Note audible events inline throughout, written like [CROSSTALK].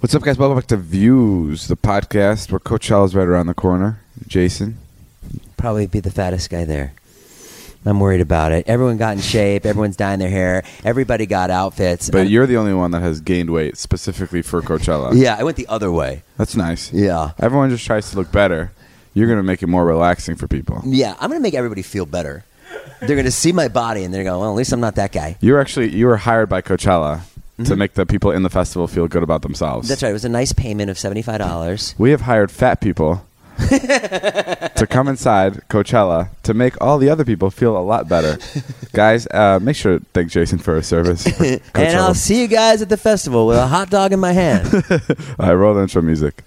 What's up, guys? Welcome back to Views, the podcast where Coachella's right around the corner. Jason. Probably be the fattest guy there. I'm worried about it. Everyone got in shape. Everyone's dyeing their hair. Everybody got outfits. But I'm- you're the only one that has gained weight specifically for Coachella. [LAUGHS] yeah, I went the other way. That's nice. Yeah. Everyone just tries to look better. You're going to make it more relaxing for people. Yeah, I'm gonna make everybody feel better. They're gonna see my body and they're going, well, at least I'm not that guy. You're actually you were hired by Coachella to make the people in the festival feel good about themselves. Mm-hmm. That's right. It was a nice payment of seventy five dollars. We have hired fat people [LAUGHS] to come inside Coachella to make all the other people feel a lot better. [LAUGHS] Guys, uh, make sure to thank Jason for his service. for [LAUGHS] And I'll see you guys at the festival with a hot dog in my hand. I roll the intro music.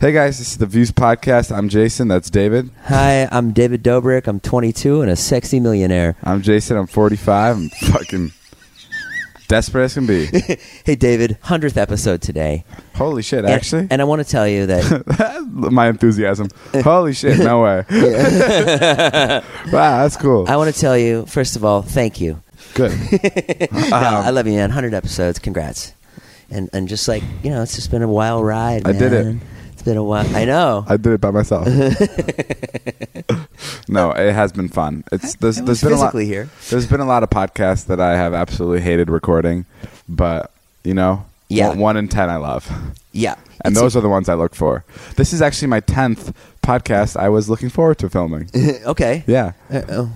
Hey guys, this is the Views Podcast. I'm Jason. That's David. Hi, I'm David Dobrik. I'm 22 and a sexy millionaire. I'm Jason. I'm 45. I'm fucking desperate as can be. [LAUGHS] Hey, David, hundredth episode today. Holy shit! And- Actually, and I want to tell you that [LAUGHS] my enthusiasm. Holy shit! No way. [LAUGHS] wow, that's cool. I want to tell you first of all, thank you. Good. No, Um, I love you, man. Hundred episodes. Congrats. And and just like you know, it's just been a wild ride. I did it. man. It's been a while. I know. I did it by myself. [LAUGHS] no, it has been fun. It's there's, I there's been a lot. physically here. There's been a lot of podcasts that I have absolutely hated recording, but you know, Yeah. one, one in ten I love, Yeah. and It's- those are the ones I look for. This is actually my tenth podcast. I was looking forward to filming. [LAUGHS] okay. Yeah, Uh, oh.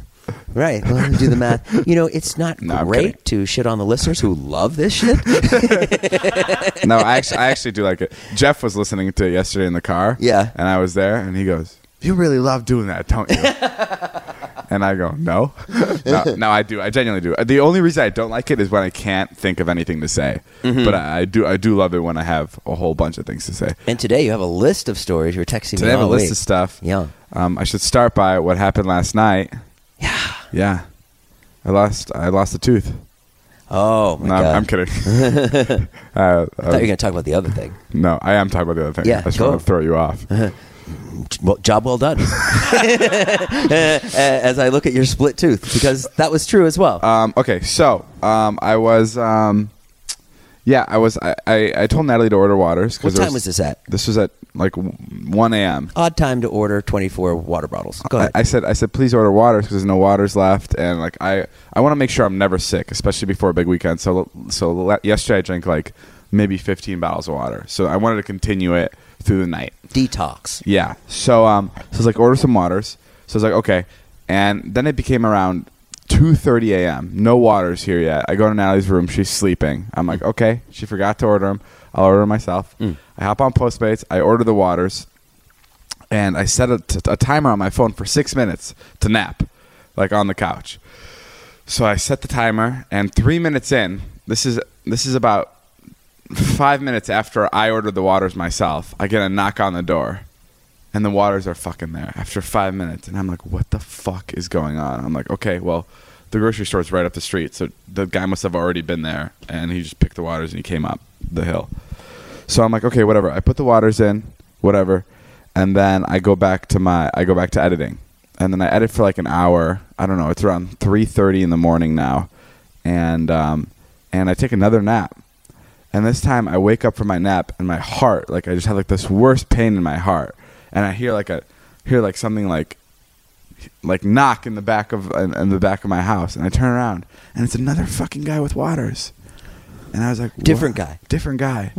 Right. Well, let me do the math. You know, it's not No, I'm kidding. great to shit on the listeners who love this shit. [LAUGHS] no, I actually, I actually do like it. Jeff was listening to it yesterday in the car. Yeah. and I was there, and he goes, "You really love doing that, don't you?" [LAUGHS] and I go, "No, [LAUGHS] no, no, I do. I genuinely do. The only reason I don't like it is when I can't think of anything to say. Mm-hmm. But I, I do, I do love it when I have a whole bunch of things to say. and today you have a list of stories. You're texting Today I me have a all list week. of stuff. Yeah. Um, I should start by what happened last night. Yeah. I lost, I lost a tooth. Oh my No, I'm. I'm kidding. [LAUGHS] [LAUGHS] uh, I thought you were going to talk about the other thing. no, I am talking about the other thing. Yeah, I just go. want to throw you off. Well, job well done. [LAUGHS] As I look at your split tooth, because that was true as well. Um, okay, so um, I was, um, yeah, I was. I, I, I told Natalie to order waters. 'cause what there time was this at? This was at like one a.m. Odd time to order 24 water bottles. Go I, ahead. I said, I said, please order waters because there's no waters left, and like I, I want to make sure I'm never sick, especially before a big weekend. So, so yesterday I drank like maybe 15 bottles of water. So I wanted to continue it through the night. Detox. Yeah. So um, so I was like, order some waters. So I was like, okay. And then it became around 2:30 a.m. No waters here yet. I go to Natalie's room. She's sleeping. I'm like, okay. She forgot to order them. I'll order them myself. Mm. I hop on Postmates. I order the waters, and I set a, t- a timer on my phone for six minutes to nap, like on the couch. So I set the timer, and three minutes in, this is this is about five minutes after I ordered the waters myself, I get a knock on the door, and the waters are fucking there after five minutes, and I'm like, what the fuck is going on? I'm like, okay, well, the grocery store's right up the street, so the guy must have already been there, and he just picked the waters and he came up the hill. So I'm like, okay, whatever. I put the waters in, whatever, and then I go back to my I go back to editing, and then I edit for like an hour. I don't know. It's around three thirty in the morning now, and um, and I take another nap. And this time I wake up from my nap and my heart, like I just had like this worst pain in my heart, and I hear like a hear like something like like knock in the back of in, in the back of my house, and I turn around and it's another fucking guy with waters, and I was like, Different guy. different guy,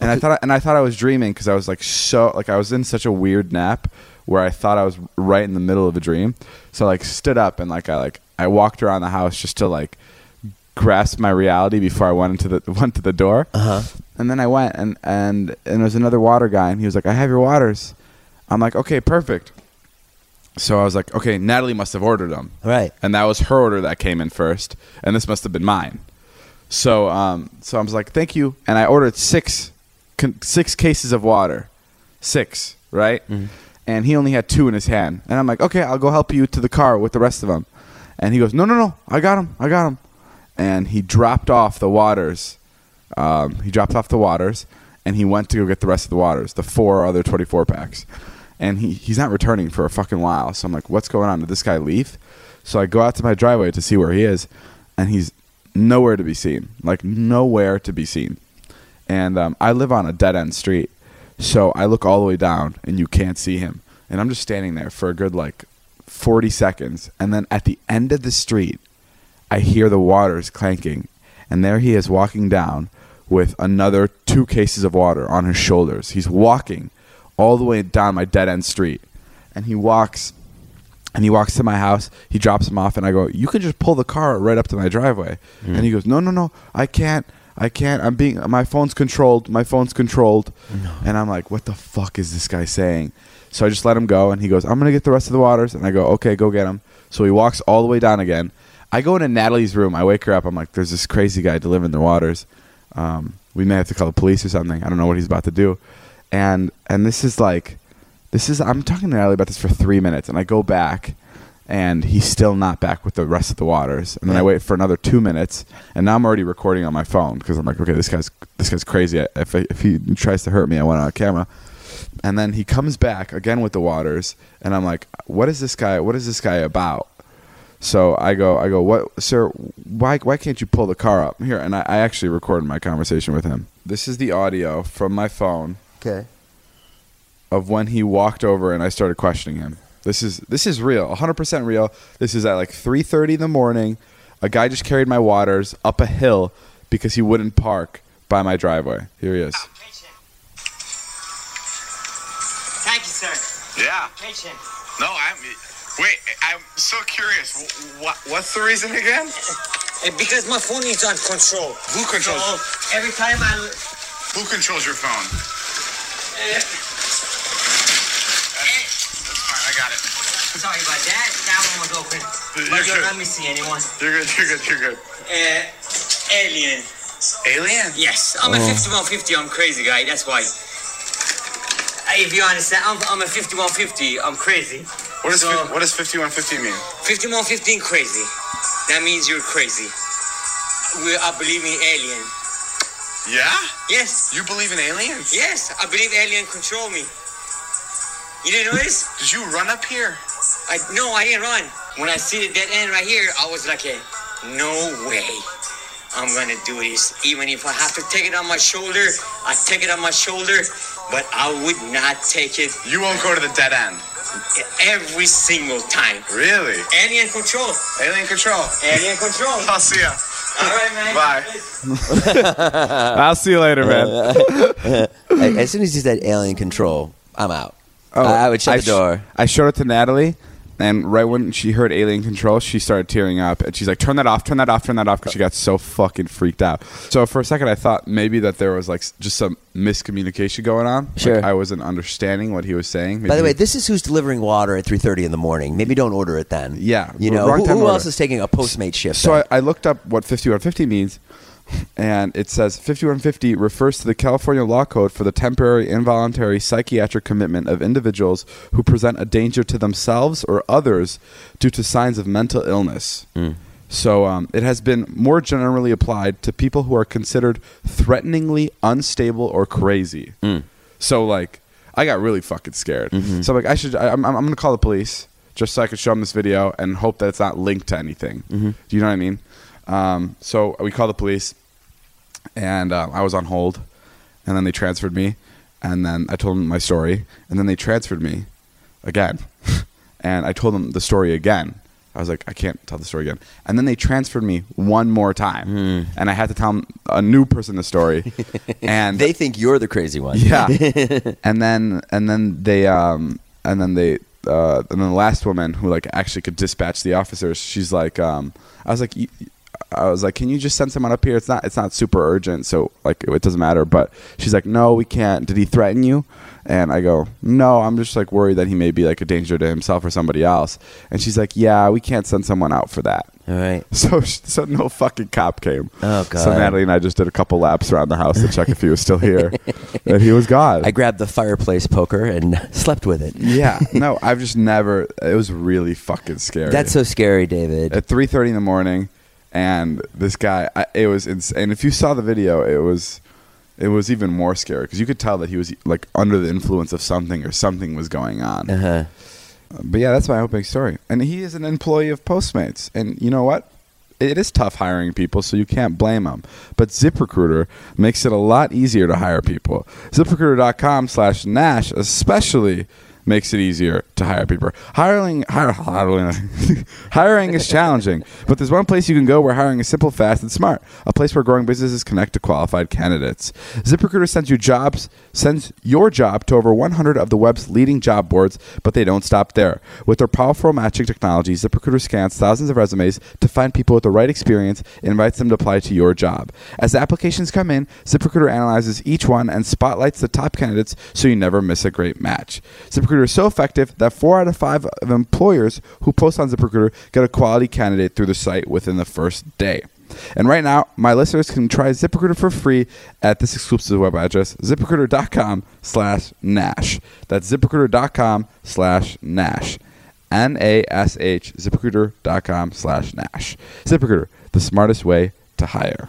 and I thought and I thought I was dreaming because I was like so like I was in such a weird nap where I thought I was right in the middle of a dream, so I like stood up and like I like I walked around the house just to like grasp my reality before I went into the [LAUGHS] went to the door. Uh huh. And then I went and and and there was another water guy and he was like, "I have your waters." I'm like, "Okay, perfect." So I was like, okay, Natalie must have ordered them. Right. And that was her order that came in first, and this must have been mine. So, um, so I was like, thank you, and I ordered six, con- six cases of water, six, right? And he only had two in his hand, and I'm like, okay, I'll go help you to the car with the rest of them. And he goes, no, no, no, I got him, I got him. And he dropped off the waters. Um, he dropped off the waters, and he went to go get the rest of the waters, the four other 24 packs. And he, he's not returning for a fucking while. So I'm like, what's going on? Did this guy leave? So I go out to my driveway to see where he is, and he's nowhere to be seen. Like, nowhere to be seen. And um, I live on a dead end street. So I look all the way down, and you can't see him. And I'm just standing there for a good, like, 40 seconds. And then at the end of the street, I hear the waters clanking, and there he is walking down with another two cases of water on his shoulders. He's walking all the way down my dead end street, and he walks, and he walks to my house. He drops him off, and I go, "You can just pull the car right up to my driveway." And he goes, "No, no, no, I can't." I can't. I'm being. My phone's controlled. My phone's controlled. And I'm like, what the fuck is this guy saying? So I just let him go, and he goes, I'm gonna get the rest of the waters. And I go, okay, go get him. So he walks all the way down again. I go into Natalie's room. I wake her up. I'm like, there's this crazy guy delivering the waters. Um, we may have to call the police or something. I don't know what he's about to do. And and this is like, this is. I'm talking to Natalie about this for three minutes, and I go back, and he's still not back with the rest of the waters. And then I wait for another two minutes, and now I'm already recording on my phone because I'm like, okay, this guy's this guy's crazy. If I, if he tries to hurt me, I want it on camera. And then he comes back again with the waters, and I'm like, what is this guy? What is this guy about? So I go, I go, what, sir? Why, why can't you pull the car up here? And I, I actually recorded my conversation with him. This is the audio from my phone Okay. of when he walked over and I started questioning him. This is this is real, 100% real. This is at like 3:30 in the morning. A guy just carried my waters up a hill because he wouldn't park by my driveway. Here he is. Thank you, sir. Yeah. Patient. No, I'm. Wait, I'm so curious. What, what's the reason again? [LAUGHS] Because my phone is on control. Who controls? So every time I. Who controls your phone? Uh. I got it. sorry about that. That one was open. But let me see anyone. You're good. You're good. You're good. Uh, alien. Alien. Yes, I'm a 5150. I'm crazy guy. That's why. Uh, If you understand, I'm, I'm a 5150. I'm crazy. What does So- what does 5150 mean? 5115 crazy. That means you're crazy. We, I believe in alien. Yeah. Yes. You believe in aliens? Yes, I believe alien control me. You didn't know this? Did you run up here? I no, I didn't run. When I see the dead end right here, I was like, eh, no way. I'm gonna do this. Even if I have to take it on my shoulder, I take it on my shoulder, but I would not take it You won't go to the dead end. every single time. Really? Alien control. Alien control. Alien control. I'll see ya. All right, man. Bye. [LAUGHS] I'll see you later, man. [LAUGHS] as soon as you said alien control, I'm out. Oh, I, I would shut Oh, I the sh- door. I showed it to Natalie, and right when she heard Alien Control, she started tearing up, and she's like, "Turn that off! Turn that off! Turn that off!" Because she got so fucking freaked out. So for a second, I thought maybe that there was like just some miscommunication going on. Like, Sure. I wasn't understanding what he was saying. By the way, this is who's delivering water at 3:30 in the morning. Maybe don't order it then. Yeah, you know who, who else is taking a Postmate shift? So? I, I looked up what 5150 means, and it says 5150 refers to the California law code for the temporary involuntary psychiatric commitment of individuals who present a danger to themselves or others due to signs of mental illness. So um, it has been more generally applied to people who are considered threateningly unstable or crazy. So like, I got really fucking scared. So like, I should. I, I'm, I'm gonna call the police just so I could show them this video and hope that it's not linked to anything. Do you know what I mean? Um, so we call the police, and um, I was on hold, and then they transferred me, and then I told them my story, and then they transferred me again, [LAUGHS] and I told them the story again. I was like, I can't tell the story again, and then they transferred me one more time, and I had to tell a new person the story, [LAUGHS] and they think you're the crazy one. yeah. [LAUGHS] and then and then they um and then they uh and then the last woman who like actually could dispatch the officers, she's like um I was like "You- I was like, "Can you just send someone up here? It's not it's not super urgent, so like it doesn't matter." But she's like, "No, we can't. Did he threaten you?" And I go, "No, I'm just like worried that he may be like a danger to himself or somebody else." And she's like, "Yeah, we can't send someone out for that." All right. [LAUGHS] So, so no fucking cop came. Oh, god. So Natalie and I just did a couple laps around the house to check if he was still here, [LAUGHS] and he was gone. I grabbed the fireplace poker and [LAUGHS] slept with it. yeah, no, I've just never. It was really fucking scary. That's so scary, David. at three thirty in the morning, and this guy. I, it was insane. And if you saw the video, it was. It was even more scary because you could tell that he was like under the influence of something or something was going on. Uh-huh. But yeah, that's my opening story. And he is an employee of Postmates. And you know what? It is tough hiring people, so you can't blame them. But ZipRecruiter makes it a lot easier to hire people. ZipRecruiter.com slash Nash especially makes it easier to hire people. Hiring, hire, hiring, [LAUGHS] hiring is challenging, but there's one place you can go where hiring is simple, fast, and smart. A place where growing businesses connect to qualified candidates. ZipRecruiter sends you jobs, sends your job to over 100 of the web's leading job boards, but they don't stop there. With their powerful matching technology, ZipRecruiter scans thousands of resumes to find people with the right experience and invites them to apply to your job. As applications come in, ZipRecruiter analyzes each one and spotlights the top candidates so you never miss a great match. ZipRecruiter is so effective that four out of five of employers who post on ZipRecruiter get a quality candidate through the site within the first day. And right now, my listeners can try ZipRecruiter for free at this exclusive web address, ziprecruiter.com slash Nash. That's ziprecruiter.com slash Nash. N-A-S-H, ziprecruiter.com slash Nash. ZipRecruiter, the smartest way to hire.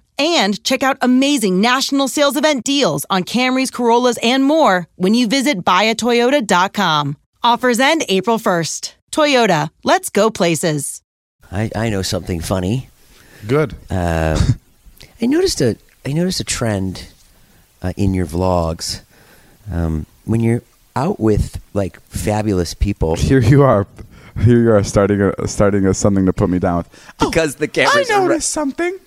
and check out amazing national sales event deals on Camrys, Corollas, and more when you visit buyatoyota.com. Offers end April 1st. Toyota, let's go places. I, I know something funny. Good. Uh, I noticed a I noticed a trend uh, in your vlogs um, when you're out with like fabulous people [LAUGHS] Here you are. Here you are starting a, starting a, something to put me down with. because the I cameras. are noticed something.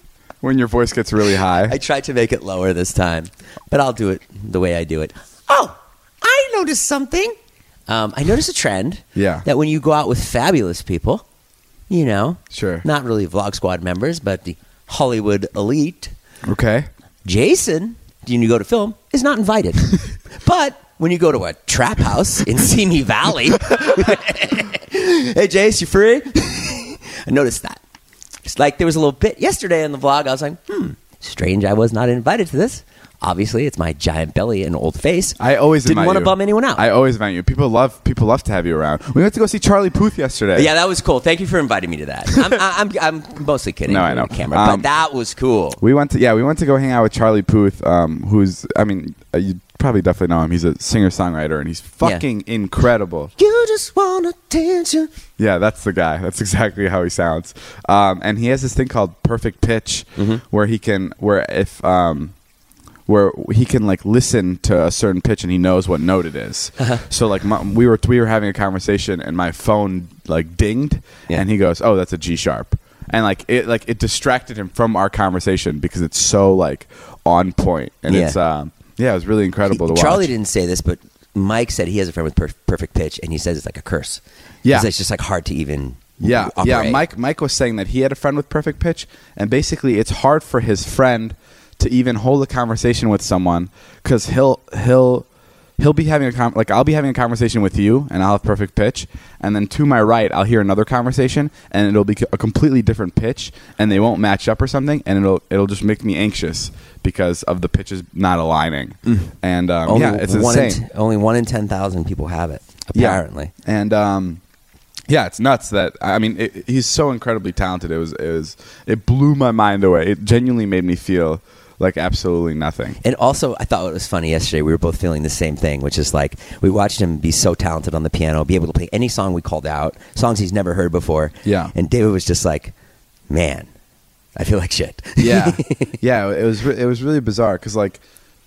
When your voice gets really high. I tried to make it lower this time, but I'll do it the way I do it. Oh, I noticed something. Um, I noticed a trend. Yeah. That when you go out with fabulous people, you know, Sure. not really Vlog Squad members, but the Hollywood elite, okay. Jason, when you go to film, is not invited. [LAUGHS] but when you go to a trap house in Simi Valley, [LAUGHS] [LAUGHS] hey Jace, you free? I noticed that. It's like there was a little bit yesterday in the vlog. I was like, hmm, strange. I was not invited to this. Obviously, it's my giant belly and old face. I always didn't invite want to you. bum anyone out. I always invite you. People love people love to have you around. We went to go see Charlie Puth yesterday. yeah, that was cool. Thank you for inviting me to that. I'm, I'm, I'm mostly kidding. No, I on know. Camera, Um, but that was cool. We went to yeah, we went to go hang out with Charlie Puth, um, who's I mean uh, you probably definitely know him. He's a singer songwriter and he's fucking incredible. You just want attention. Yeah, that's the guy. That's [LAUGHS] exactly how he sounds. Um, and he has this thing called perfect pitch, Mm-hmm. where he can where if um, where he can like listen to a certain pitch and he knows what note it is. [LAUGHS] Uh-huh. So like my, we were we were having a conversation and my phone like dinged Yeah. and he goes, "Oh, that's a G sharp." And like it like it distracted him from our conversation because it's so like on point and Yeah. it's um yeah, it was really incredible to Charlie didn't say this, but Mike said he has a friend with per- perfect pitch, and he says it's like a curse. Yeah. It's just like hard to even. Yeah, yeah. Mike Mike was saying that he had a friend with perfect pitch, and basically it's hard for his friend to even hold a conversation with someone because he'll he'll he'll be having a com- like I'll be having a conversation with you, and I'll have perfect pitch, and then to my right I'll hear another conversation, and it'll be a completely different pitch, and they won't match up or something, and it'll it'll just make me anxious because of the pitches not aligning, and um, Only yeah, it's one insane. In t- only one in ten thousand people have it. Apparently, yeah. And um, yeah, it's nuts that I mean it, he's so incredibly talented. It was it was it blew my mind away. It genuinely made me feel like absolutely nothing. And also, I thought it was funny yesterday. We were both feeling the same thing, which is like we watched him be so talented on the piano, be able to play any song we called out, songs he's never heard before. Yeah. And David was just like, "Man, I feel like shit." Yeah, [LAUGHS] yeah. It was re- it was really bizarre because like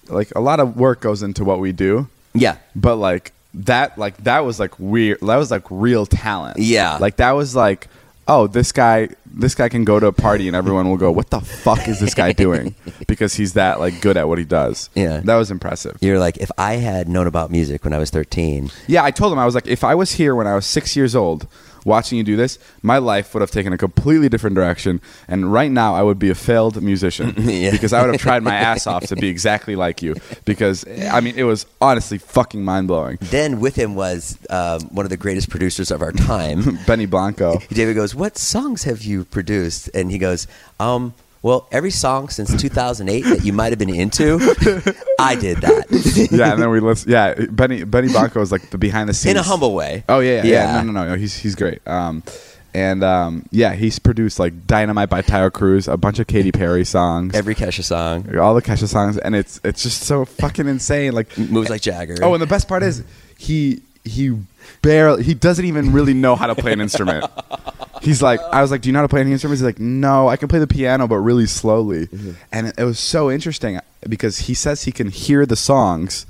like a lot of work goes into what we do, yeah. but like that like that was like weird. That was like real talent. Yeah. like that was like. Oh, this guy! This guy can go to a party and everyone will go, "What the fuck is this guy doing?" [LAUGHS] Because he's that like good at what he does. Yeah. that was impressive. You're like, if I had known about music when I was 13, Yeah, I told him I was like, if I was here when I was six years old, watching you do this, my life would have taken a completely different direction, and right now I would be a failed musician [LAUGHS] Yeah. because I would have tried my ass off to be [LAUGHS] exactly like you. Because I mean, it was honestly fucking mind blowing. then with him was um, one of the greatest producers of our time. [LAUGHS] Benny Blanco. David goes, "What songs have you produced?" And he goes, "Um, well, every song since 2008 that you might have been into, I did that yeah, and then we listen. Yeah, Benny Benny Blanco is like the behind the scenes in a humble way." Oh yeah, yeah, yeah. No, no, no, no. He's he's great. Um, and um, yeah, he's produced like "Dynamite" by Taio Cruz, a bunch of Katy Perry songs, Every Kesha song all the Kesha songs, and it's it's just so fucking insane. Like moves like Jagger. Oh, and the best part is he he barely he doesn't even really know how to play an instrument. [LAUGHS] He's like, I was like, "Do you know how to play any instruments?" He's like, "No, I can play the piano, but really slowly." Mm-hmm. And it, it was so interesting uh, because he says he can hear the songs,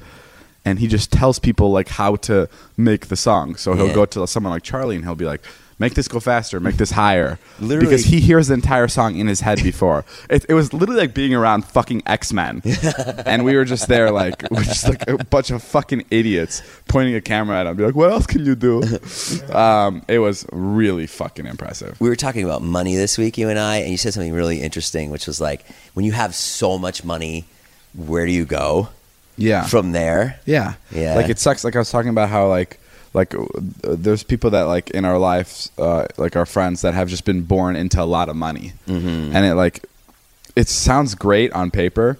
and he just tells people like how to make the song. So he'll Yeah. go to someone like Charlie, and he'll be like. Make this go faster. Make this higher. Literally- because he hears the entire song in his head before. [LAUGHS] It, it was literally like being around fucking X Men, and we were just there like [LAUGHS] we're just like a bunch of fucking idiots pointing a camera at him, be like, "What else can you do?" [LAUGHS] Um, it was really fucking impressive. we were talking about money this week, you and I, and you said something really interesting, which was like, when you have so much money, where do you go Yeah, from there? yeah, Yeah. Like it sucks. Like I was talking about how like like uh, there's people that like in our lives, uh, like our friends that have just been born into a lot of money, Mm-hmm. and it like it sounds great on paper.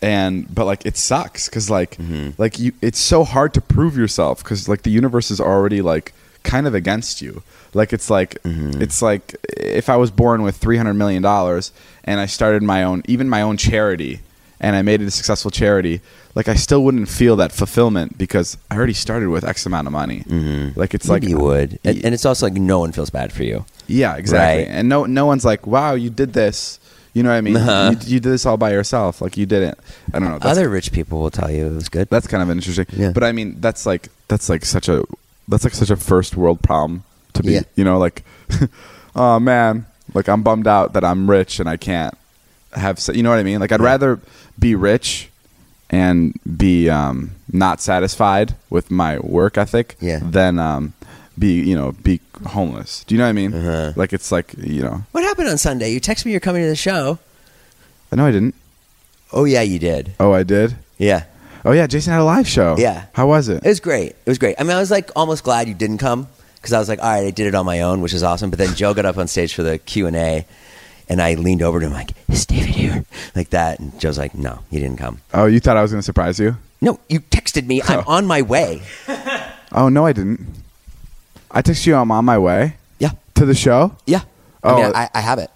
And but like it sucks because like Mm-hmm. like you it's so hard to prove yourself because like the universe is already like kind of against you like it's like Mm-hmm. it's like if I was born with three hundred million dollars and I started my own even my own charity and I made it a successful charity like I still wouldn't feel that fulfillment because I already started with X amount of money mm-hmm. like it's Maybe like you would, and, and it's also like no one feels bad for you. yeah, exactly. Right. And no, no one's like, "Wow, you did this." You know what I mean? Uh-huh. You, you did this all by yourself. Like you didn't. I don't know. Other rich people will tell you it was good. that's kind of interesting. Yeah. But I mean, that's like that's like such a that's like such a first world problem to be. Yeah. You know, like, [LAUGHS] oh man, like I'm bummed out that I'm rich and I can't have. You know what I mean? Like I'd rather be rich and be um, not satisfied with my work ethic Yeah. than um, be you know be homeless. Do you know what I mean? Uh-huh. Like it's like you know. What happened on Sunday? You text me you're coming to the show. I know I didn't. Oh yeah, you did. Oh, I did. Yeah, Oh yeah, Jason had a live show. Yeah. How was it? it was great. It was great. I mean, I was like almost glad you didn't come because I was like, all right, I did it on my own, which is awesome. But then Joe got up on stage for the Q and A, and I leaned over to him like, "Is David here?" Like that, and Joe's like, "No, you didn't come." oh, you thought I was going to surprise you? No, you texted me. I'm Oh. on my way. [LAUGHS] Oh no, I didn't. I texted you. I'm on my way Yeah, to the show. yeah. I Oh, mean, I, I have it.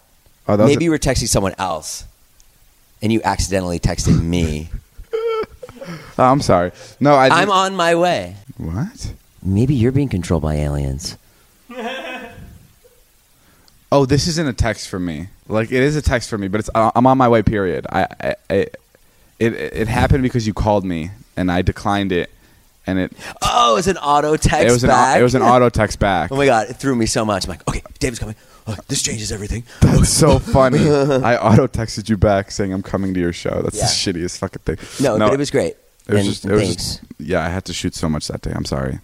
Oh, that was Maybe you were texting someone else, and you accidentally texted me. Oh, [LAUGHS] I'm sorry. No, I. I'm on my way. What? Maybe you're being controlled by aliens. [LAUGHS] Oh, this isn't a text for me. Like it is a text for me, but it's I'm on my way. Period. I, I, I it it happened because you called me and I declined it, and it Oh, it's an auto text it was an back. it was an auto text back. Oh my god, it threw me so much. I'm like, okay, David's coming. Oh, this changes everything. That's so [LAUGHS] funny. I auto texted you back saying I'm coming to your show. That's the shittiest fucking thing. No, but it was great. It was and just, it was just, yeah. I had to shoot so much that day. I'm sorry.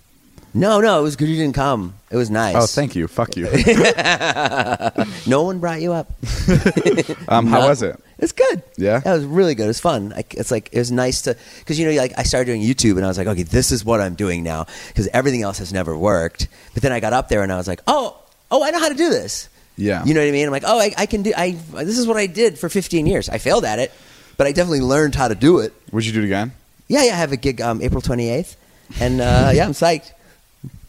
No, no, it was good you didn't come. It was nice. Oh, thank you. Fuck you. [LAUGHS] No one brought you up. [LAUGHS] Um, how was it? It's good. Yeah? that was really good. It was fun. Like, it's like it was nice to because you know, like I started doing YouTube and I was like, okay, this is what I'm doing now because everything else has never worked. But then I got up there and I was like, oh, oh, I know how to do this. Yeah. You know what I mean? I'm like, oh, I, I can do. I this is what I did for 15 years. I failed at it, but I definitely learned how to do it. Would you do it again? Yeah, yeah. I have a gig um, April 28th, and uh, yeah, I'm psyched.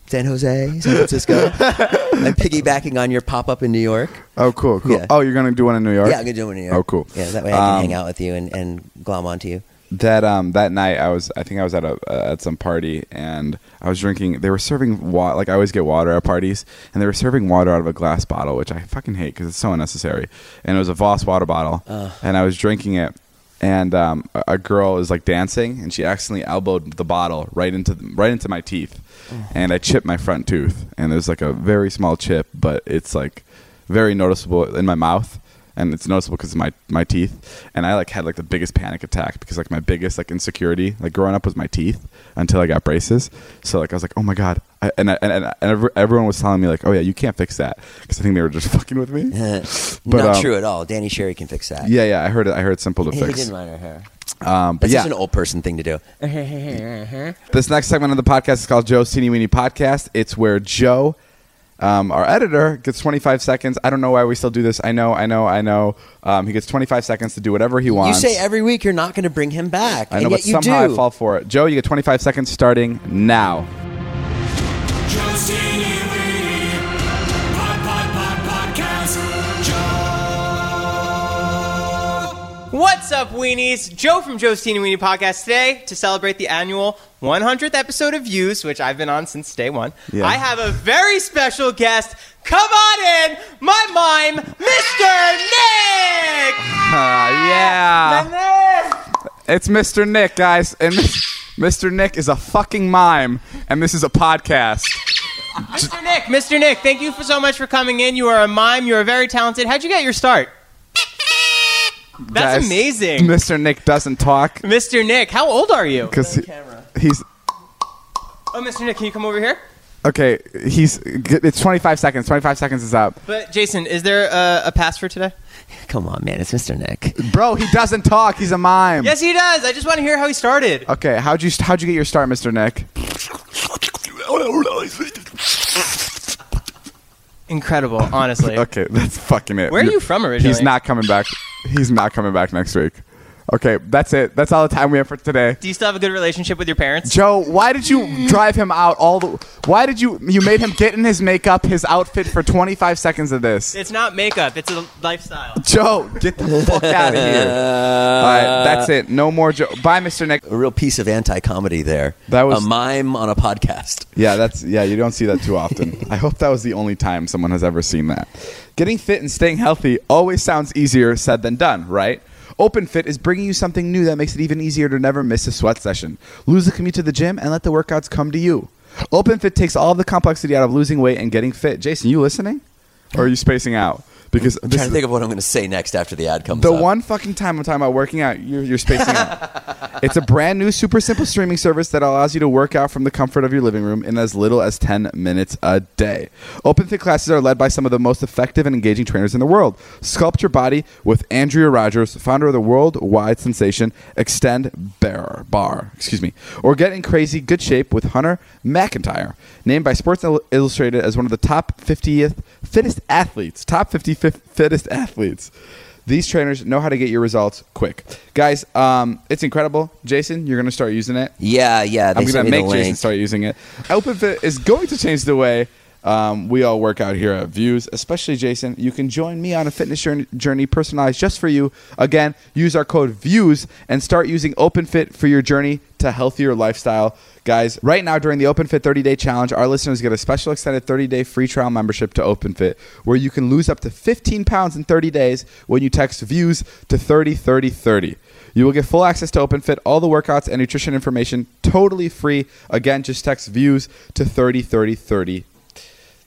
San Jose, San Francisco. [LAUGHS] I'm piggybacking on your pop up in New York. Oh, cool, cool. Yeah. Oh, you're gonna do one in New York? Yeah, I'm gonna do one in New York. Oh, cool. Yeah, that way I can Um, hang out with you and, and glom onto you. That um that night I was I think I was at a uh, at some party and I was drinking. They were serving water like I always get water at parties, and they were serving water out of a glass bottle, which I fucking hate because it's so unnecessary. And it was a Voss water bottle, and I was drinking it. And um, a, girl is like dancing, and she accidentally elbowed the bottle right into right into my teeth, and I chipped my front tooth. And there's like a very small chip, but it's like very noticeable in my mouth and it's noticeable because of my my teeth and i like had like the biggest panic attack because like my biggest like insecurity like growing up was my teeth until i got braces so like i was like oh my god I, and, I, and and and everyone was telling me like oh yeah you can't fix that because i think they were just [LAUGHS] fucking with me [LAUGHS] But, Not um, true at all. Danny Sherry can fix that. yeah yeah i heard it i heard it's simple to He fix didn't mind her hair. um but That's yeah just an old person thing to do. [LAUGHS] This next segment of the podcast is called Joe's Teeny Weeny Podcast. It's where Joe, um, our editor, gets 25 seconds. I don't know why we still do this. I know, I know, I know. Um, he gets 25 seconds to do whatever he wants. You say every week you're not going to bring him back. I know, and but you somehow do. I fall for it. Joe, you get 25 seconds starting now. Joe's What's up, weenies? Joe from Joe's Teeny Weenie Podcast today to celebrate the annual 100th episode of Views, which I've been on since day one. Yeah. I have a very special guest. Come on in, my mime, Mr. Nick. [LAUGHS] Uh, yeah. It's Mr. Nick, guys. And [LAUGHS] Mr. Nick is a fucking mime, and this is a podcast. Mr. Nick, Mr. Nick, thank you for so much for coming in. You are a mime. You are very talented. How'd you get your start? That's Guys, amazing. Mr. Nick doesn't talk Mr. Nick, how old are you? because he, he's Oh, Mr. Nick, can you come over here? okay. He's it's 25 seconds. 25 seconds is up. But Jason, is there a, a pass for today? Come on, man. It's Mr. Nick. Bro, he doesn't talk. He's a mime. Yes, he does. I just want to hear how he started. Okay, how'd you how'd you get your start, Mr. Nick? [LAUGHS] Incredible, honestly. [LAUGHS] Okay, that's fucking it. Where are you from originally? He's not coming back. He's not coming back next week. Okay, that's it. That's all the time we have for today. Do you still have a good relationship with your parents? Joe, why did you drive him out all the? Why did you you made him get in his makeup, his outfit for 25 seconds of this? It's not makeup. It's a lifestyle. Joe, get the fuck out of here. [LAUGHS] all right, that's it. No more Joe. Bye, Mr. Nick. A real piece of anti-comedy there. That was- a mime on a podcast. Yeah, that's yeah. You don't see that too often. [LAUGHS] I hope that was the only time someone has ever seen that. Getting fit and staying healthy always sounds easier said than done, right? OpenFit is bringing you something new that makes it even easier to never miss a sweat session. Lose the commute to the gym and let the workouts come to you. OpenFit takes all the complexity out of losing weight and getting fit. Jason, you listening, or are you spacing out? Because I'm trying to think of what I'm going to say next after the ad comes the up. one fucking time I'm talking about working out, you're, you're spacing out. [LAUGHS] It's a brand new, super simple streaming service that allows you to work out from the comfort of your living room in as little as 10 minutes a day. OpenFit classes are led by some of the most effective and engaging trainers in the world. Sculpt your body with Andrea Rogers, founder of the worldwide sensation Xtend Barre, Barre, excuse me, or get in crazy good shape with Hunter McIntyre, named by Sports Illustrated as one of the top 50th fittest athletes, top 50 fit- fittest athletes. These trainers know how to get your results quick, guys. Um, it's incredible. Jason, you're gonna start using it. Yeah, yeah. I'm gonna make Jason start using it. OpenFit is going to change the way um, we all work out here at Views, especially Jason. You can join me on a fitness journey, personalized just for you. Again, use our code VIEWS and start using OpenFit for your journey to healthier lifestyle. Guys, right now during the OpenFit 30 day challenge, our listeners get a special extended 30 day free trial membership to OpenFit where you can lose up to 15 pounds in 30 days when you text VIEWS to 30 30 30. You will get full access to OpenFit, all the workouts and nutrition information totally free. Again, just text views to 30 30 30.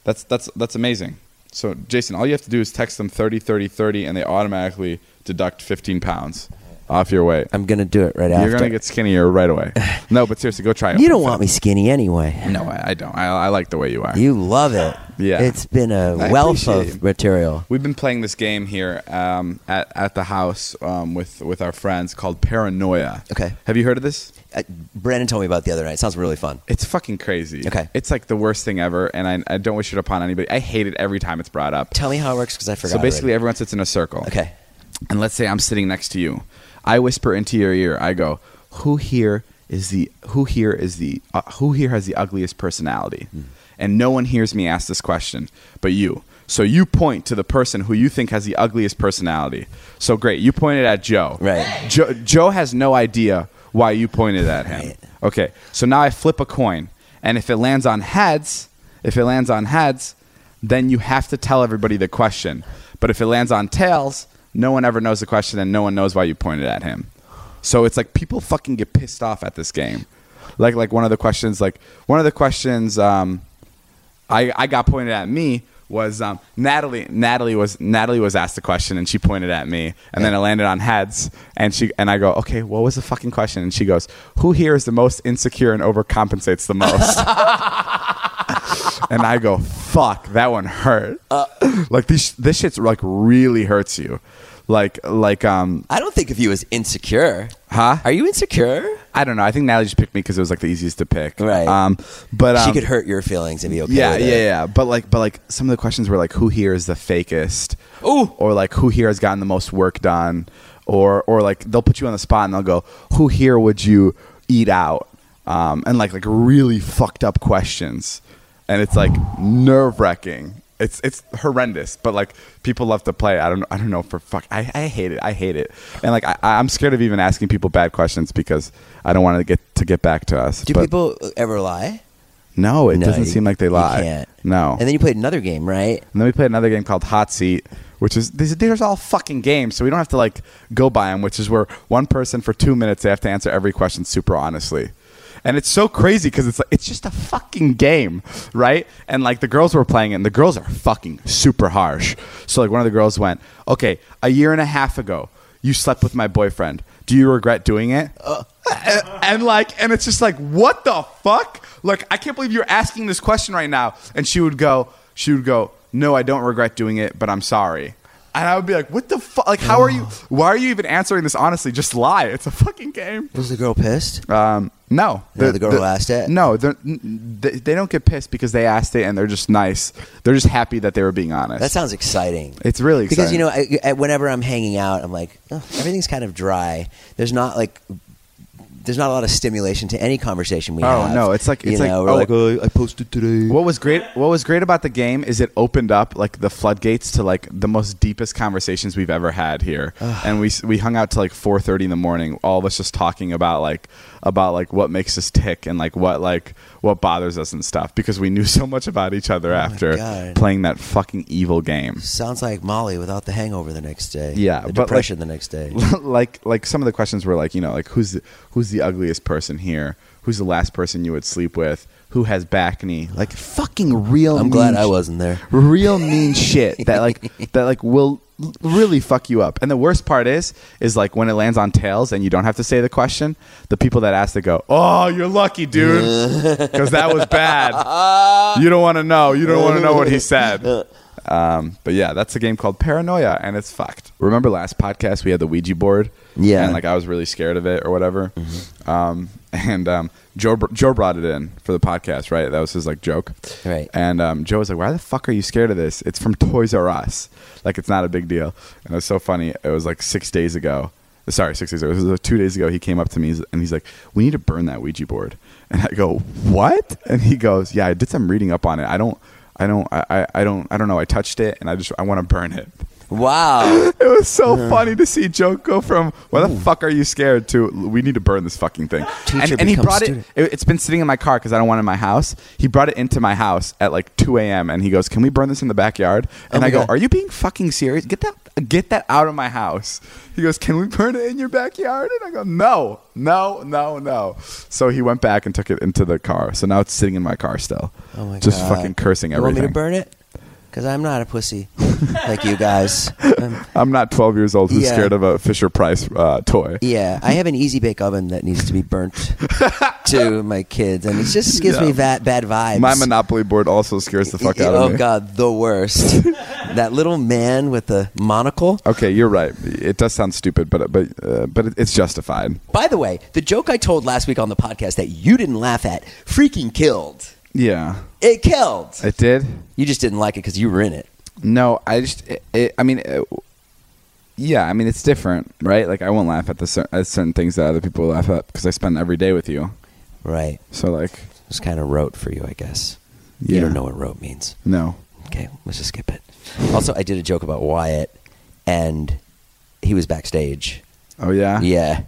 That's that's that's amazing. So Jason, all you have to do is text them 30 30 30 and they automatically deduct 15 pounds off your weight. I'm going to do it right after. You're going to get skinnier right away. [LAUGHS] No, but seriously, go try it. you don't want me skinny anyway. No, I, I don't. I, I like the way you are. You love it. Yeah. It's been a I wealth of you. material. We've been playing this game here um, at at the house um, with with our friends called Paranoia. Okay. Have you heard of this? Uh, Brandon told me about it the other night. It sounds really fun. It's fucking crazy. Okay. It's like the worst thing ever, and I, I don't wish it upon anybody. I hate it every time it's brought up. Tell me how it works because I forgot. So basically, already. everyone sits in a circle. okay. And let's say I'm sitting next to you. I whisper into your ear. I go, "Who here is the who here is the uh, who here has the ugliest personality?" Hmm. and no one hears me ask this question but you. So you point to the person who you think has the ugliest personality. So great, you pointed at Joe. Right. Joe, Joe has no idea why you pointed at him. Okay, so now I flip a coin, and if it lands on heads, if it lands on heads, then you have to tell everybody the question. But if it lands on tails, no one ever knows the question, and no one knows why you pointed at him. So it's like people fucking get pissed off at this game. Like like one of the questions, like one of the questions, um, I I got pointed at me was um, Natalie. Natalie was Natalie was asked the question and she pointed at me, and then it landed on heads. And she and I go, okay, what was the fucking question? And she goes, who here is the most insecure and overcompensates the most? [LAUGHS] and I go, fuck, that one hurt. like this this shit's like really hurts you. Like like um I don't think of you as insecure. huh? Are you insecure? I don't know. I think Natalie just picked me because it was like the easiest to pick. Right. Um, but um, she could hurt your feelings and be okay. yeah, yeah, it. yeah. But like, but like, some of the questions were like, who here is the fakest? Ooh. Or like, who here has gotten the most work done? Or or like, they'll put you on the spot and they'll go, who here would you eat out? Um, and like like really fucked up questions, and it's like nerve wracking. It's it's horrendous, but like people love to play. I don't I don't know for fuck. I, I hate it. I hate it. And like I, I'm scared of even asking people bad questions because I don't want to get to get back to us. Do But people ever lie? No, it No, doesn't you- seem like they you lie. can't. No. And then you played another game, right? And then we played another game called Hot Seat, which is these, these are all fucking games, so we don't have to like go by them. Which is where one person for two minutes they have to answer every question super honestly, and it's so crazy because it's like it's just a fucking game, right? And like the girls were playing it, and the girls are fucking super harsh. So like one of the girls went, "Okay, a year and a half ago, you slept with my boyfriend. Do you regret doing it?" and, and like and it's just like what the fuck like i can't believe you're asking this question right now and she would go she would go no i don't regret doing it but i'm sorry and i would be like what the fuck like how are you [SIGHS] why are you even answering this honestly just lie it's a fucking game Was the girl pissed? um no No, the girl who asked it? no they're, n- they, they don't get pissed because they asked it and they're just nice they're just happy that they were being honest That sounds exciting. it's really exciting. Because you know, I, I, whenever I'm hanging out, I'm like, oh, everything's kind of dry. There's not like, there's not a lot of stimulation to any conversation we have. Oh, have. no, it's like- you it's like, know, we're oh, like, oh, I posted today. What was great? What was great about the game is it opened up like the floodgates to like the most deepest conversations we've ever had here, and we we hung out till like four thirty in the morning, all of us just talking about like about like what makes us tick and like what like what bothers us and stuff because we knew [LAUGHS] so much about each other oh after Oh God. playing that fucking evil game. Sounds like Molly without the hangover the next day. Yeah, the but, like- depression the next day. [LAUGHS] like like some of the questions were like you know like who's the, who's the ugliest person here who's the last person you would sleep with who has back knee like fucking real I'm glad mean I wasn't there. real mean [LAUGHS] shit that like that like will really fuck you up. And the worst part is is like when it lands on tails and you don't have to say the question the people that ask it go oh you're lucky dude. [LAUGHS] Because that was bad. [LAUGHS] You don't want to know. You don't want to know what he said um, but yeah, that's a game called Paranoia, and it's fucked. Remember last podcast we had the Ouija board? Yeah. and like I was really scared of it or whatever. Um, and um, Joe Joe brought it in for the podcast, right? That was his like joke, Right. And um, Joe was like, "Why the fuck are you scared of this? It's from Toys R Us. Like it's not a big deal." And it was so funny. It was like six days ago. Sorry, six days ago. It was like two days ago. He came up to me and he's like, "We need to burn that Ouija board." And I go, "What?" And he goes, "Yeah, I did some reading up on it. I don't." I don't. I, I- I don't. I don't know. I touched it, and I just. I want to burn it. Wow. [LAUGHS] It was so funny to see Joe go from "Why the fuck are you scared?" to "We need to burn this fucking thing." Teacher and, and he becomes brought it, student. it. It's been sitting in my car because I don't want it in my house. He brought it into my house at like 2 a.m. and he goes, "Can we burn this in the backyard?" And Oh I go, God. "Are you being fucking serious? Get that, get that out of my house." He goes, "Can we burn it in your backyard?" And I go, "No, no, no, no." So he went back and took it into the car. So now it's sitting in my car still. Oh my god. just God. fucking cursing You want me to burn it? Because I'm not a pussy [LAUGHS] like you guys. [LAUGHS] I'm not 12 years old who's Yeah. scared of a Fisher Price uh, toy. yeah, I have an easy bake oven that needs to be burnt [LAUGHS] to my kids, and it just gives me va- bad vibes. My Monopoly board also scares the fuck out oh of me. Oh god, the worst. that little man with the monocle. Okay, you're right. It does sound stupid, but but uh, but it- it's justified. By the way, the joke I told last week on the podcast that you didn't laugh at freaking killed. Yeah, It killed. it did. You just didn't like it because you were in it. No, I just. It, it, I mean, it, yeah. I mean, it's different, right? Like I won't laugh at the cer- at certain things that other people laugh at because I spend every day with you. Right. So like, Just kind of wrote for you, I guess. You don't know what rope means. No. Okay, let's just skip it. Also, I did a joke about Wyatt, and he was backstage. Oh yeah. Yeah.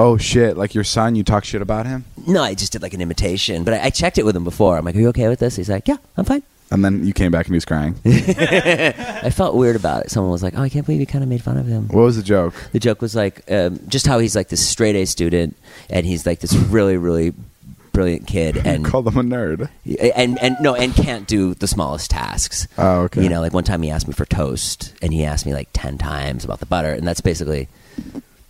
Oh shit! Like your son, you talk shit about him, No, I just did like an imitation, but I, I checked it with him before. I'm like, "Are you okay with this?" He's like, "Yeah, I'm fine." and then you came back and he was crying. [LAUGHS] I felt weird about it. Someone was like, "Oh, I can't believe you kind of made fun of him." what was the joke? The joke was like um, just how he's like this straight A student, and he's like this really, really brilliant kid, [LAUGHS] and Call him a nerd. and and no, and can't do the smallest tasks. Oh, okay. You know, like one time he asked me for toast, and he asked me like ten times about the butter, and that's basically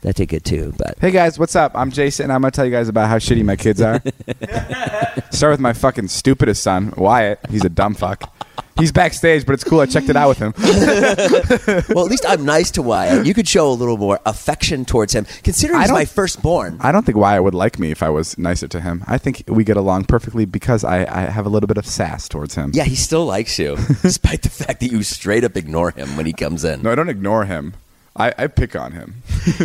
that good too. But Hey guys, what's up? I'm Jason. I'm gonna tell you guys about how shitty my kids are. [LAUGHS] Start with my fucking stupidest son, Wyatt. He's a dumb fuck. He's backstage, but it's cool. I checked it out with him. [LAUGHS] well, at least I'm nice to Wyatt. You could show a little more affection towards him, considering I he's my firstborn. I don't think Wyatt would like me if I was nicer to him. I think we get along perfectly because I, I have a little bit of sass towards him. Yeah, he still likes you, [LAUGHS] despite the fact that you straight up ignore him when he comes in. No, I don't ignore him. I, I pick on him. [LAUGHS]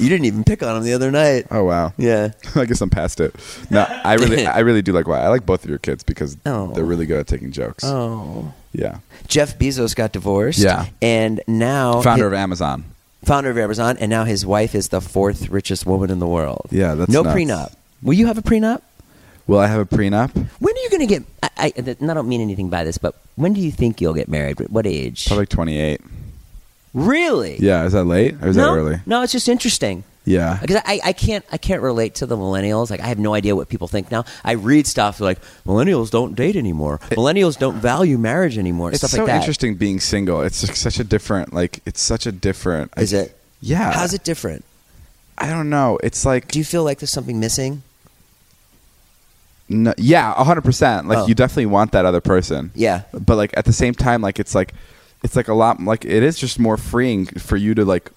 You didn't even pick on him the other night. Oh wow. Yeah. [LAUGHS] I guess I'm past it. No, I really [LAUGHS] I really do like why I like both of your kids because Oh. they're really good at taking jokes. Oh. Yeah. Jeff Bezos got divorced. Yeah. And now Founder of Amazon. founder of Amazon, and now his wife is the fourth richest woman in the world. Yeah, that's right. no nuts. prenup. Will you have a prenup? Will I have a prenup? When are you going to get? I, I, and I don't mean anything by this, but when do you think you'll get married? What age? Probably 28. Really? Yeah, is that late or is no, that early? no, it's just interesting. Yeah. Because I, I can't I can't relate to the millennials. Like I have no idea what people think now. I read stuff like millennials don't date anymore. millennials don't value marriage anymore. It's stuff so like that. interesting being single. It's such a different like it's such a different Is it? Yeah. How's it different? I don't know. It's like Do you feel like there's something missing? no, yeah, 100%. Like Oh. you definitely want that other person. Yeah. But like at the same time like it's like it's like a lot like it is just more freeing for you to like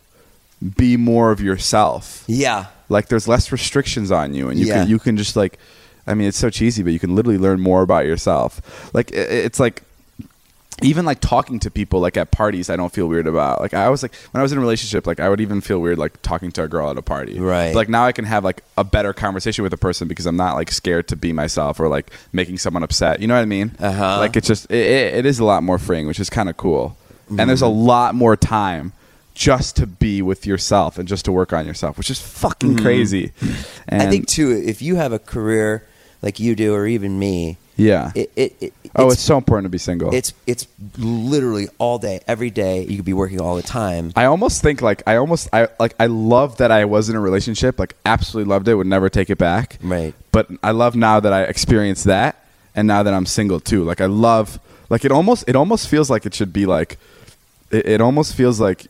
be more of yourself. Yeah. Like there's less restrictions on you and you Yeah. can you can just like I mean it's so cheesy but you can literally learn more about yourself. Like i- it's like even like talking to people like at parties I don't feel weird about. Like I was like when I was in a relationship like I would even feel weird like talking to a girl at a party. Right. But, like now I can have like a better conversation with a person because I'm not like scared to be myself or like making someone upset. You know what I mean? Uh-huh. Like it's just it, it, it is a lot more freeing, which is kind of cool. And there's a Mm-hmm. lot more time just to be with yourself and just to work on yourself, which is fucking crazy. And. I think too, if you have a career like you do, or even me, yeah. it, it, it oh, it's so important to be single. it's it's literally all day, every day. You could be working all the time. I almost think like I almost I like I love that I was in a relationship. Like absolutely loved it. Would never take it back. Right. But I love now that I experienced that, and now that I'm single too. Like I love like it almost it almost feels like it should be like it, it almost feels like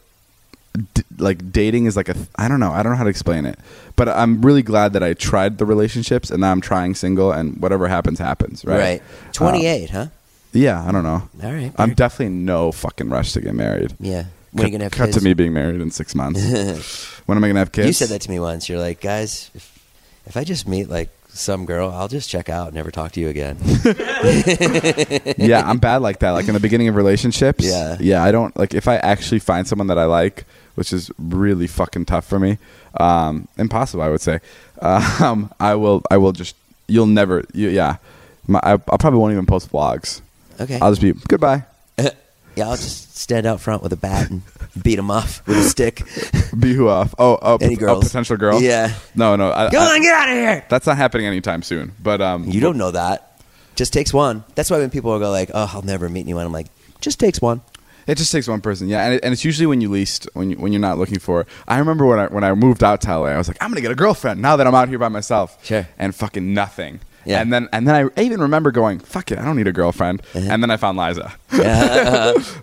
d- like dating is like a th- I don't know I don't know how to explain it. But I'm really glad that I tried the relationships and now I'm trying single and whatever happens happens. Right. Right. Uh, Twenty eight, huh? yeah. I don't know. All right. I'm definitely no fucking rush to get married. yeah. When cut, are you gonna have cut kids? to me being married in six months. [LAUGHS] when am I gonna have kids? You said that to me once. You're like, guys, if, if I just meet like some girl, I'll just check out and never talk to you again. [LAUGHS] yeah, I'm bad like that. Like in the beginning of relationships. Yeah. Yeah, I don't like if I actually find someone that I like, which is really fucking tough for me. Um, impossible, I would say. Um, [LAUGHS] I will. I will just. You'll never. You, yeah. My, I, I probably won't even post vlogs. Okay. I'll just be goodbye. [LAUGHS] yeah, I'll just stand out front with a bat and [LAUGHS] beat him off with a stick. Be who off? Oh, oh, Any a girls? potential girl. Yeah. No, no. I, Go I- on, get out of here. That's not happening anytime soon. But um, You don't know that. Just takes one. That's why when people go like, "Oh, I'll never meet anyone," I'm like, "Just takes one." It just takes one person, yeah, and, it, and it's usually when you least when you, when you're not looking for. it. I remember when I when I moved out to LA, I was like, I'm gonna get a girlfriend now that I'm out here by myself. Sure. And fucking nothing. Yeah. And then and then I, I even remember going, fuck it, I don't need a girlfriend. Uh-huh. And then I found Liza. [LAUGHS]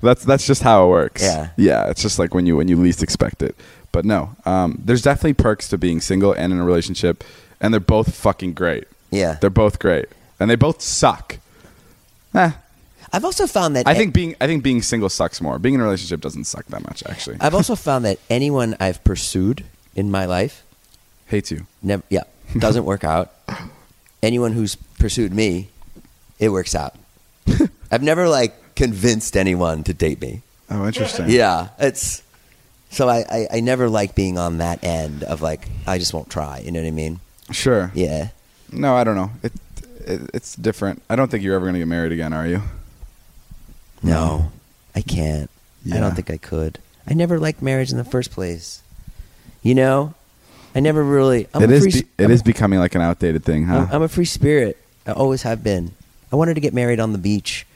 that's that's just how it works. Yeah. Yeah. It's just like when you when you least expect it. But no, um, there's definitely perks to being single and in a relationship, and they're both fucking great. Yeah. They're both great, and they both suck. Eh, I've also found that I think being I think being single sucks more. Being in a relationship doesn't suck that much actually. I've also [LAUGHS] found that anyone I've pursued in my life Hates you. never, yeah, [LAUGHS] doesn't work out. Anyone who's pursued me, it works out. [LAUGHS] I've never like convinced anyone to date me. Oh, interesting. Yeah, it's so I, I I never like being on that end of like I just won't try. You know what I mean? Sure. Yeah. No, I don't know. It it, it's different. I don't think you're ever gonna get married again, are you? No, I can't. I Yeah. don't think I could. I never liked marriage in the first place. You know, I never really. I'm it a is. free, Be, it I'm is becoming like an outdated thing, huh? I'm, I'm a free spirit. I always have been. I wanted to get married on the beach.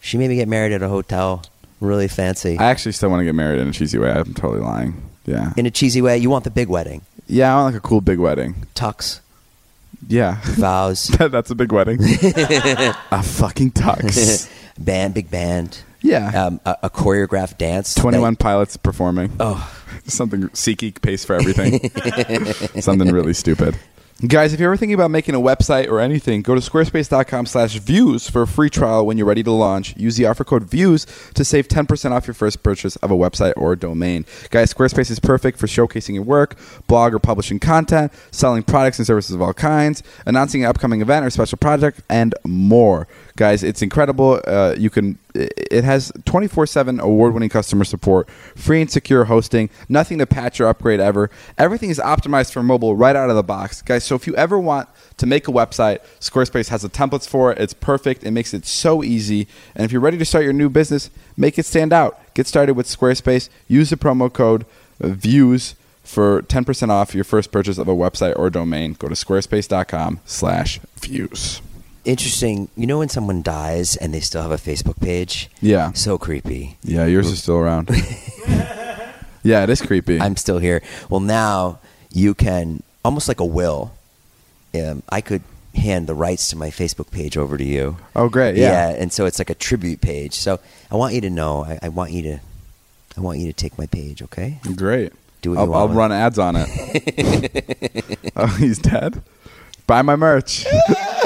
She made me get married at a hotel, really fancy, I actually still want to get married in a cheesy way. I'm totally lying. Yeah. in a cheesy way. You want the big wedding, Yeah, I want like a cool big wedding. tux, Yeah. vows, [LAUGHS] That's a big wedding. [LAUGHS] a fucking tux. [LAUGHS] band, big band, Yeah. um, a, a choreographed dance. 21 that- pilots performing. oh, Something SeatGeek pays for everything. Something really stupid. Guys, if you're ever thinking about making a website or anything, go to squarespace.com slash views for a free trial when you're ready to launch. Use the offer code VIEWS to save 10% off your first purchase of a website or domain. Guys, Squarespace is perfect for showcasing your work, blog or publishing content, selling products and services of all kinds, announcing an upcoming event or special project, and more. Guys, it's incredible. Uh, you can it has 24/7 award-winning customer support, free and secure hosting, nothing to patch or upgrade ever. Everything is optimized for mobile right out of the box. Guys, so if you ever want to make a website, Squarespace has the templates for it. It's perfect. It makes it so easy. And if you're ready to start your new business, make it stand out. Get started with Squarespace. Use the promo code VIEWS for 10% off your first purchase of a website or domain. Go to squarespace.com/views. interesting. You know when someone dies and they still have a Facebook page? Yeah. So creepy. Yeah, yours is still around. [LAUGHS] yeah, it is creepy. I'm still here. Well, now you can almost like a will. Um, I could hand the rights to my Facebook page over to you. oh, great. Yeah. and so it's like a tribute page. So I want you to know. I, I want you to. I want you to take my page. Okay. Great. Do what I'll, I'll run ads on it. [LAUGHS] oh, he's dead. Buy my merch. [LAUGHS]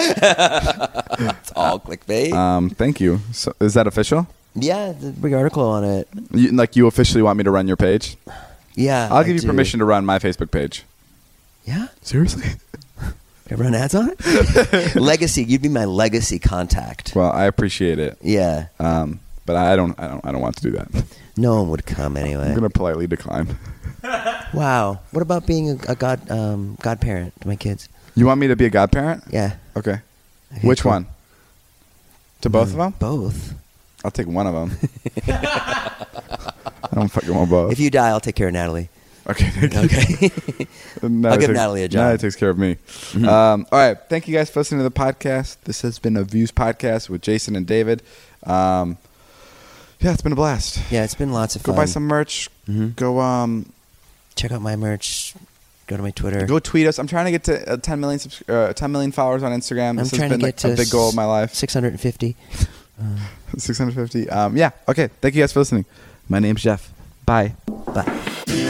It's all clickbait. Um, thank you. So, is that official? yeah, the big article on it. You, like you officially want me to run your page? Yeah, I'll I give you do. permission to run my Facebook page. Yeah, Seriously? [LAUGHS] Can I run ads on it. [LAUGHS] legacy. You'd be my legacy contact. Well, I appreciate it. Yeah. Um, but I don't. I don't. I don't want to do that. No one would come anyway. I'm gonna politely decline. Wow. What about being a, a god um, godparent to my kids? You want me to be a godparent? Yeah. Okay. Okay, Which cool. one? To both of them? Both. I'll take one of them. [LAUGHS] I don't fucking want both. If you die, I'll take care of Natalie. okay. Thank [LAUGHS] you. Okay. Natalie [LAUGHS] I'll give takes- Natalie a job. Mm-hmm. Natalie takes care of me. Um, all right. Thank you guys for listening to the podcast. This has been a Views podcast with Jason and David. Um, yeah, it's been a blast. yeah, it's been lots of Go fun. Go buy some merch. Mhm. Go um, Check out my merch. Go to my Twitter. go tweet us. I'm trying to get to uh, 10 million subs- uh, 10 million followers on Instagram. I'm This has trying to been get like, to a big goal of my life. 650. [LAUGHS] 650. Um, yeah. Okay. Thank you guys for listening. My name's Jeff. Bye. Bye.